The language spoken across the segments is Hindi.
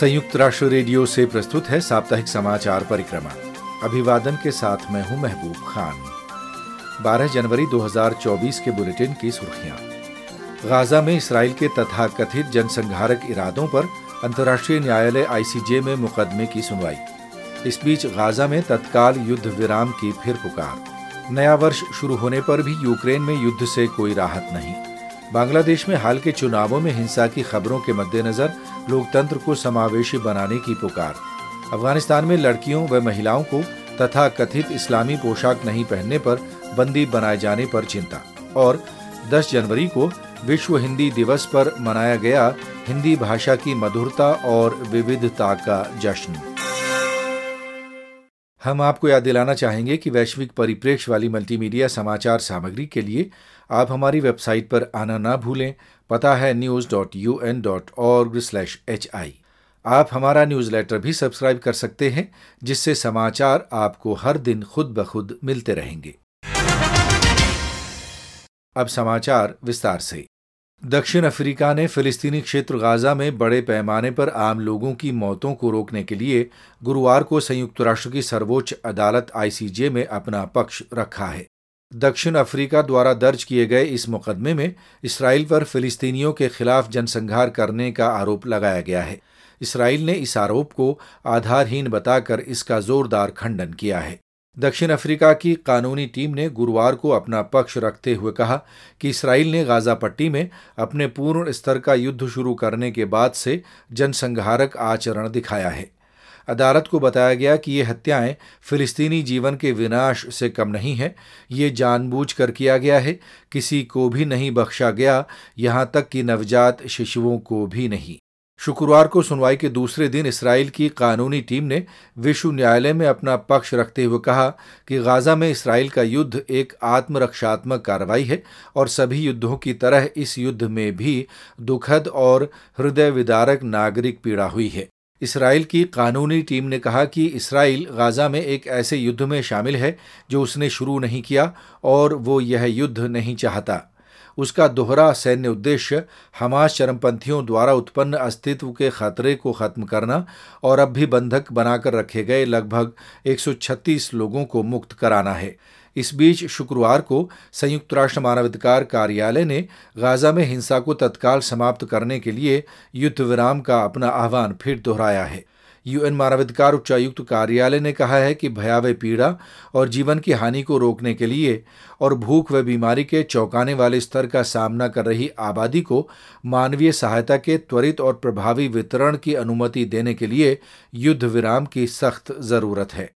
संयुक्त राष्ट्र रेडियो से प्रस्तुत है साप्ताहिक समाचार परिक्रमा। अभिवादन के साथ मैं हूँ महबूब खान। 12 जनवरी 2024 के बुलेटिन की सुर्खियाँ। गाजा में इसराइल के तथाकथित जनसंहारक इरादों पर अंतर्राष्ट्रीय न्यायालय आईसीजे में मुकदमे की सुनवाई। इस बीच गाजा में तत्काल युद्ध विराम की फिर पुकार। नया वर्ष शुरू होने पर भी यूक्रेन में युद्ध से कोई राहत नहीं। बांग्लादेश में हाल के चुनावों में हिंसा की खबरों के मद्देनजर लोकतंत्र को समावेशी बनाने की पुकार। अफ़गानिस्तान में लड़कियों व महिलाओं को तथा कथित इस्लामी पोशाक नहीं पहनने पर बंदी बनाए जाने पर चिंता और 10 जनवरी को विश्व हिंदी दिवस पर मनाया गया हिंदी भाषा की मधुरता और विविधता का जश्न। हम आपको याद दिलाना चाहेंगे कि वैश्विक परिप्रेक्ष्य वाली मल्टीमीडिया समाचार सामग्री के लिए आप हमारी वेबसाइट पर आना ना भूलें। पता है news dot U N dot org slash H I आप हमारा न्यूज़ लेटर भी सब्सक्राइब कर सकते हैं, जिससे समाचार आपको हर दिन खुद ब खुद मिलते रहेंगे। अब समाचार विस्तार से। दक्षिण अफ्रीका ने फिलिस्तीनी क्षेत्र गाजा में बड़े पैमाने पर आम लोगों की मौतों को रोकने के लिए गुरुवार को संयुक्त राष्ट्र की सर्वोच्च अदालत आईसीजे में अपना पक्ष रखा है। दक्षिण अफ्रीका द्वारा दर्ज किए गए इस मुकदमे में इसराइल पर फिलिस्तीनियों के खिलाफ जनसंहार करने का आरोप लगाया गया है। इसराइल ने इस आरोप को आधारहीन बताकर इसका जोरदार खंडन किया है। दक्षिण अफ्रीका की कानूनी टीम ने गुरुवार को अपना पक्ष रखते हुए कहा कि इसराइल ने गाजा पट्टी में अपने पूर्ण स्तर का युद्ध शुरू करने के बाद से जनसंहारक आचरण दिखाया है। अदालत को बताया गया कि ये हत्याएँ फिलिस्तीनी जीवन के विनाश से कम नहीं है। ये जानबूझकर किया गया है। किसी को भी नहीं बख्शा गया। यहाँ तक कि नवजात शिशुओं को भी नहीं। शुक्रवार को सुनवाई के दूसरे दिन इसराइल की कानूनी टीम ने विश्व न्यायालय में अपना पक्ष रखते हुए कहा कि गाजा में इसराइल का युद्ध एक आत्मरक्षात्मक कार्रवाई है और सभी युद्धों की तरह इस युद्ध में भी दुखद और हृदय विदारक नागरिक पीड़ा हुई है। इसराइल की कानूनी टीम ने कहा कि इसराइल गाजा में एक ऐसे युद्ध में शामिल है जो उसने शुरू नहीं किया और वो यह युद्ध नहीं चाहता। उसका दोहरा सैन्य उद्देश्य हमास चरमपंथियों द्वारा उत्पन्न अस्तित्व के खतरे को खत्म करना और अब भी बंधक बनाकर रखे गए लगभग 136 लोगों को मुक्त कराना है। इस बीच शुक्रवार को संयुक्त राष्ट्र मानवाधिकार कार्यालय ने गाजा में हिंसा को तत्काल समाप्त करने के लिए युद्ध विराम का अपना आह्वान फिर दोहराया है। यूएन मानवाधिकार उच्चायुक्त कार्यालय ने कहा है कि भयावह पीड़ा और जीवन की हानि को रोकने के लिए और भूख व बीमारी के चौंकाने वाले स्तर का सामना कर रही आबादी को मानवीय सहायता के त्वरित और प्रभावी वितरण की अनुमति देने के लिए युद्ध विराम की सख्त ज़रूरत है।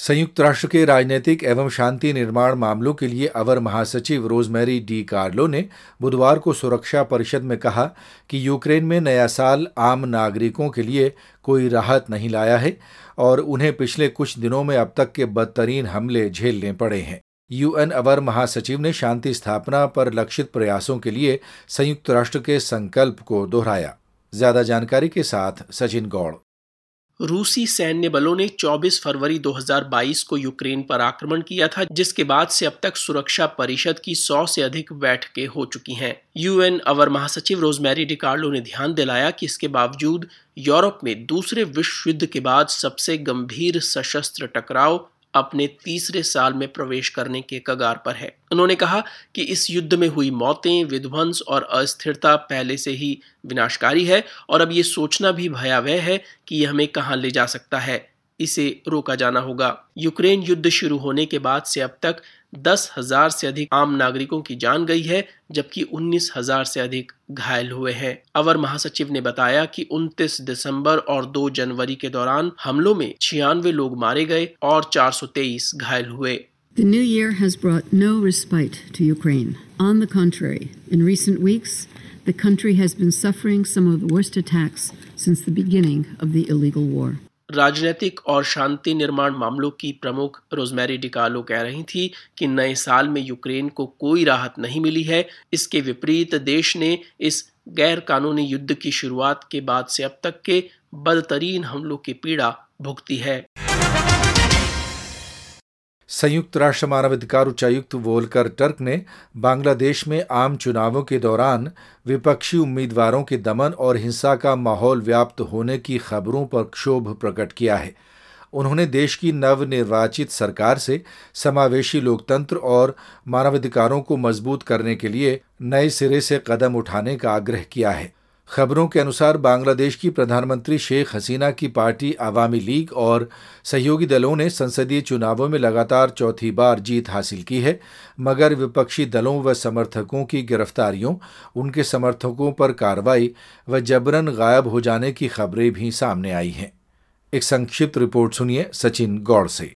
संयुक्त राष्ट्र के राजनीतिक एवं शांति निर्माण मामलों के लिए अवर महासचिव रोजमेरी डी कार्लो ने बुधवार को सुरक्षा परिषद में कहा कि यूक्रेन में नया साल आम नागरिकों के लिए कोई राहत नहीं लाया है और उन्हें पिछले कुछ दिनों में अब तक के बदतरीन हमले झेलने पड़े हैं। यूएन अवर महासचिव ने शांति स्थापना पर लक्षित प्रयासों के लिए संयुक्त राष्ट्र के संकल्प को दोहराया। ज़्यादा जानकारी के साथ सचिन गौड़। रूसी सैन्य बलों ने 24 फरवरी 2022 को यूक्रेन पर आक्रमण किया था, जिसके बाद से अब तक सुरक्षा परिषद की 100 से अधिक बैठकें हो चुकी हैं। यूएन अवर महासचिव रोजमेरी डिकार्लो ने ध्यान दिलाया कि इसके बावजूद यूरोप में दूसरे विश्व युद्ध के बाद सबसे गंभीर सशस्त्र टकराव अपने तीसरे साल में प्रवेश करने के कगार पर है। उन्होंने कहा कि इस युद्ध में हुई मौतें, विध्वंस और अस्थिरता पहले से ही विनाशकारी है और अब ये सोचना भी भयावह है कि यह हमें कहाँ ले जा सकता है। इसे रोका जाना होगा। यूक्रेन युद्ध शुरू होने के बाद से अब तक दस हज़ार से अधिक आम नागरिकों की जान गई है जबकि उन्नीस हज़ार से अधिक घायल हुए हैं अवर महासचिव ने बताया कि 29 दिसंबर और 2 जनवरी के दौरान हमलों में छियानवे लोग मारे गए और 423 घायल हुए The new year has brought no respite to Ukraine. On the contrary, in recent weeks, the country has been suffering some of the worst attacks since the beginning of the illegal war. राजनीतिक और शांति निर्माण मामलों की प्रमुख रोजमेरी डिकालो कह रही थी कि नए साल में यूक्रेन को कोई राहत नहीं मिली है। इसके विपरीत देश ने इस गैर कानूनी युद्ध की शुरुआत के बाद से अब तक के बदतरीन हमलों की पीड़ा भुगती है। संयुक्त राष्ट्र मानवाधिकार उच्चायुक्त वोलकर टर्क ने बांग्लादेश में आम चुनावों के दौरान विपक्षी उम्मीदवारों के दमन और हिंसा का माहौल व्याप्त होने की खबरों पर क्षोभ प्रकट किया है। उन्होंने देश की नवनिर्वाचित सरकार से समावेशी लोकतंत्र और मानवाधिकारों को मज़बूत करने के लिए नए सिरे से कदम उठाने का आग्रह किया है। खबरों के अनुसार बांग्लादेश की प्रधानमंत्री शेख हसीना की पार्टी आवामी लीग और सहयोगी दलों ने संसदीय चुनावों में लगातार चौथी बार जीत हासिल की है। मगर विपक्षी दलों व समर्थकों की गिरफ्तारियों, उनके समर्थकों पर कार्रवाई व जबरन गायब हो जाने की खबरें भी सामने आई हैं। एक संक्षिप्त रिपोर्ट सुनिए सचिन गौड़ से।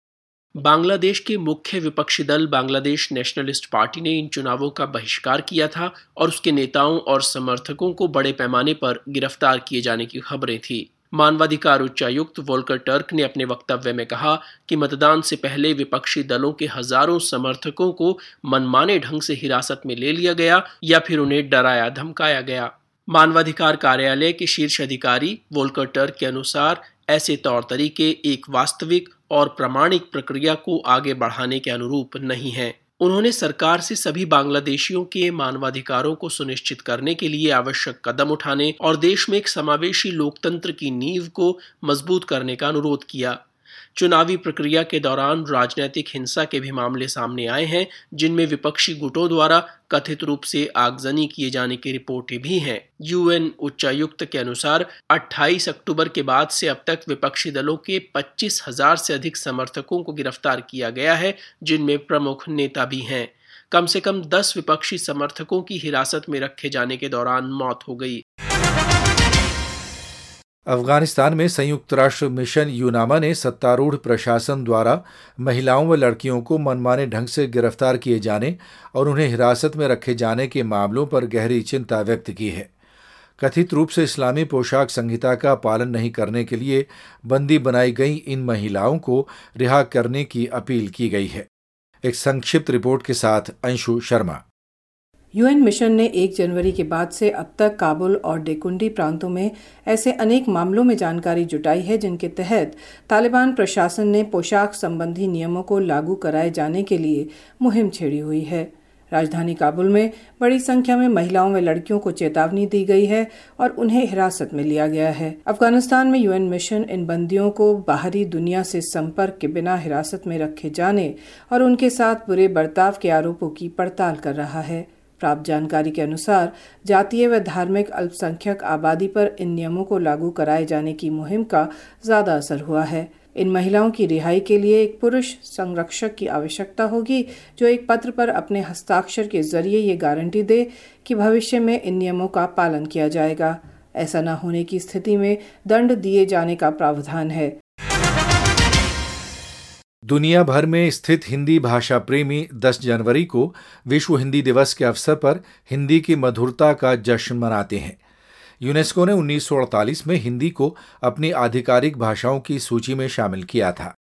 बांग्लादेश के मुख्य विपक्षी दल बांग्लादेश नेशनलिस्ट पार्टी ने इन चुनावों का बहिष्कार किया था और उसके नेताओं और समर्थकों को बड़े पैमाने पर गिरफ़्तार किए जाने की खबरें थी। मानवाधिकार उच्चायुक्त वोल्कर टर्क ने अपने वक्तव्य में कहा कि मतदान से पहले विपक्षी दलों के हज़ारों समर्थकों को मनमाने ढंग से हिरासत में ले लिया गया या फिर उन्हें डराया धमकाया गया। मानवाधिकार कार्यालय के शीर्ष अधिकारी वोल्कर टर्क के अनुसार ऐसे तौर तरीके एक वास्तविक और प्रमाणिक प्रक्रिया को आगे बढ़ाने के अनुरूप नहीं है। उन्होंने सरकार से सभी बांग्लादेशियों के मानवाधिकारों को सुनिश्चित करने के लिए आवश्यक कदम उठाने और देश में एक समावेशी लोकतंत्र की नींव को मज़बूत करने का अनुरोध किया। चुनावी प्रक्रिया के दौरान राजनीतिक हिंसा के भी मामले सामने आए हैं, जिनमें विपक्षी गुटों द्वारा कथित रूप से आगजनी किए जाने की रिपोर्टें भी हैं। यूएन उच्चायुक्त के अनुसार 28 अक्टूबर के बाद से अब तक विपक्षी दलों के पच्चीस हज़ार से अधिक समर्थकों को गिरफ़्तार किया गया है, जिनमें प्रमुख नेता भी हैं। कम से कम 10 विपक्षी समर्थकों की हिरासत में रखे जाने के दौरान मौत हो गई। अफ़गानिस्तान में संयुक्त राष्ट्र मिशन यूनामा ने सत्तारूढ़ प्रशासन द्वारा महिलाओं व लड़कियों को मनमाने ढंग से गिरफ़्तार किए जाने और उन्हें हिरासत में रखे जाने के मामलों पर गहरी चिंता व्यक्त की है। कथित रूप से इस्लामी पोशाक संहिता का पालन नहीं करने के लिए बंदी बनाई गई इन महिलाओं को रिहा करने की अपील की गई है। एक संक्षिप्त रिपोर्ट के साथ अंशु शर्मा। यूएन मिशन ने एक जनवरी के बाद से अब तक काबुल और डेकुंडी प्रांतों में ऐसे अनेक मामलों में जानकारी जुटाई है, जिनके तहत तालिबान प्रशासन ने पोशाक संबंधी नियमों को लागू कराए जाने के लिए मुहिम छेड़ी हुई है। राजधानी काबुल में बड़ी संख्या में महिलाओं व लड़कियों को चेतावनी दी गई है और उन्हें हिरासत में लिया गया है। अफ़गानिस्तान में यूएन मिशन इन बंदियों को बाहरी दुनिया से संपर्क के बिना हिरासत में रखे जाने और उनके साथ बुरे बर्ताव के आरोपों की पड़ताल कर रहा है। प्राप्त जानकारी के अनुसार, जातीय व धार्मिक अल्पसंख्यक आबादी पर इन नियमों को लागू कराए जाने की मुहिम का ज़्यादा असर हुआ है। इन महिलाओं की रिहाई के लिए एक पुरुष संरक्षक की आवश्यकता होगी, जो एक पत्र पर अपने हस्ताक्षर के ज़रिए ये गारंटी दे कि भविष्य में इन नियमों का पालन किया जाएगा। ऐसा न होने की स्थिति में दंड दिए जाने का प्रावधान है। दुनिया भर में स्थित हिंदी भाषा प्रेमी 10 जनवरी को विश्व हिंदी दिवस के अवसर पर हिंदी की मधुरता का जश्न मनाते हैं। यूनेस्को ने 1948 में हिंदी को अपनी आधिकारिक भाषाओं की सूची में शामिल किया था।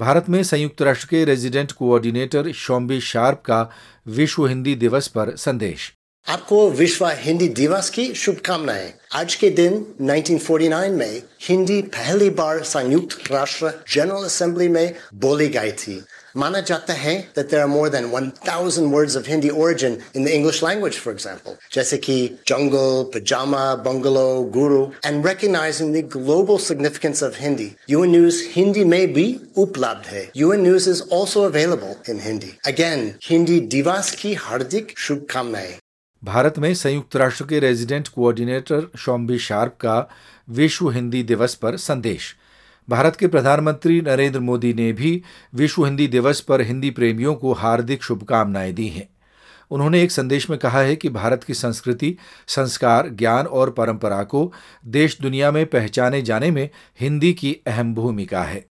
भारत में संयुक्त राष्ट्र के रेजिडेंट कोऑर्डिनेटर शोम्बी शार्प का विश्व हिंदी दिवस पर संदेश। आपको विश्व हिंदी दिवस की शुभकामनाएँ आज के दिन 1949 में हिंदी पहली बार संयुक्त राष्ट्र जनरल असेंबली में बोली गई थी माना जाता है that there are more than 1000 words of Hindi origin in the English language for example जैसे कि jungle, pajama, bungalow, guru and recognizing the global significance of Hindi UN News Hindi में भी उपलब्ध है UN News is also available in Hindi again Hindi दिवस की हार्दिक शुभकामनाएँ भारत में संयुक्त राष्ट्र के रेजिडेंट कोऑर्डिनेटर शॉम्बी शार्प का विश्व हिंदी दिवस पर संदेश। भारत के प्रधानमंत्री नरेंद्र मोदी ने भी विश्व हिंदी दिवस पर हिंदी प्रेमियों को हार्दिक शुभकामनाएँ दी हैं। उन्होंने एक संदेश में कहा है कि भारत की संस्कृति, संस्कार, ज्ञान और परंपरा को देश दुनिया में पहचाने जाने में हिंदी की अहम भूमिका है।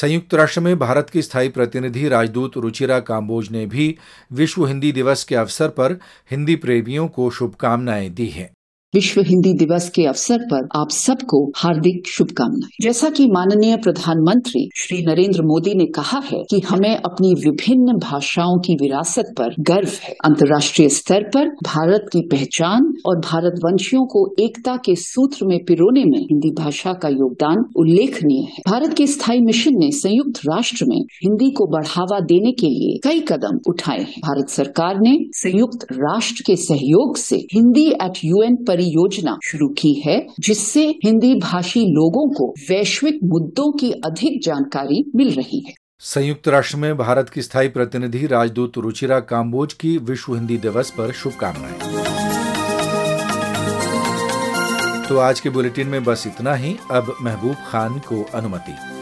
संयुक्त राष्ट्र में भारत की स्थायी प्रतिनिधि राजदूत रुचिरा काम्बोज ने भी विश्व हिंदी दिवस के अवसर पर हिंदी प्रेमियों को शुभकामनाएँ दी हैं। विश्व हिंदी दिवस के अवसर पर आप सबको हार्दिक शुभकामनाएँ। जैसा कि माननीय प्रधानमंत्री श्री नरेंद्र मोदी ने कहा है कि हमें अपनी विभिन्न भाषाओं की विरासत पर गर्व है। अंतर्राष्ट्रीय स्तर पर भारत की पहचान और भारतवंशियों को एकता के सूत्र में पिरोने में हिंदी भाषा का योगदान उल्लेखनीय है। भारत के स्थायी मिशन ने संयुक्त राष्ट्र में हिंदी को बढ़ावा देने के लिए कई कदम उठाए हैं। भारत सरकार ने संयुक्त राष्ट्र के सहयोग से हिंदी एट यूएन परियोजना शुरू की है, जिससे हिंदी भाषी लोगों को वैश्विक मुद्दों की अधिक जानकारी मिल रही है। संयुक्त राष्ट्र में भारत की स्थायी प्रतिनिधि राजदूत रुचिरा काम्बोज की विश्व हिंदी दिवस पर शुभकामनाएँ। तो आज के बुलेटिन में बस इतना ही, अब महबूब खान को अनुमति।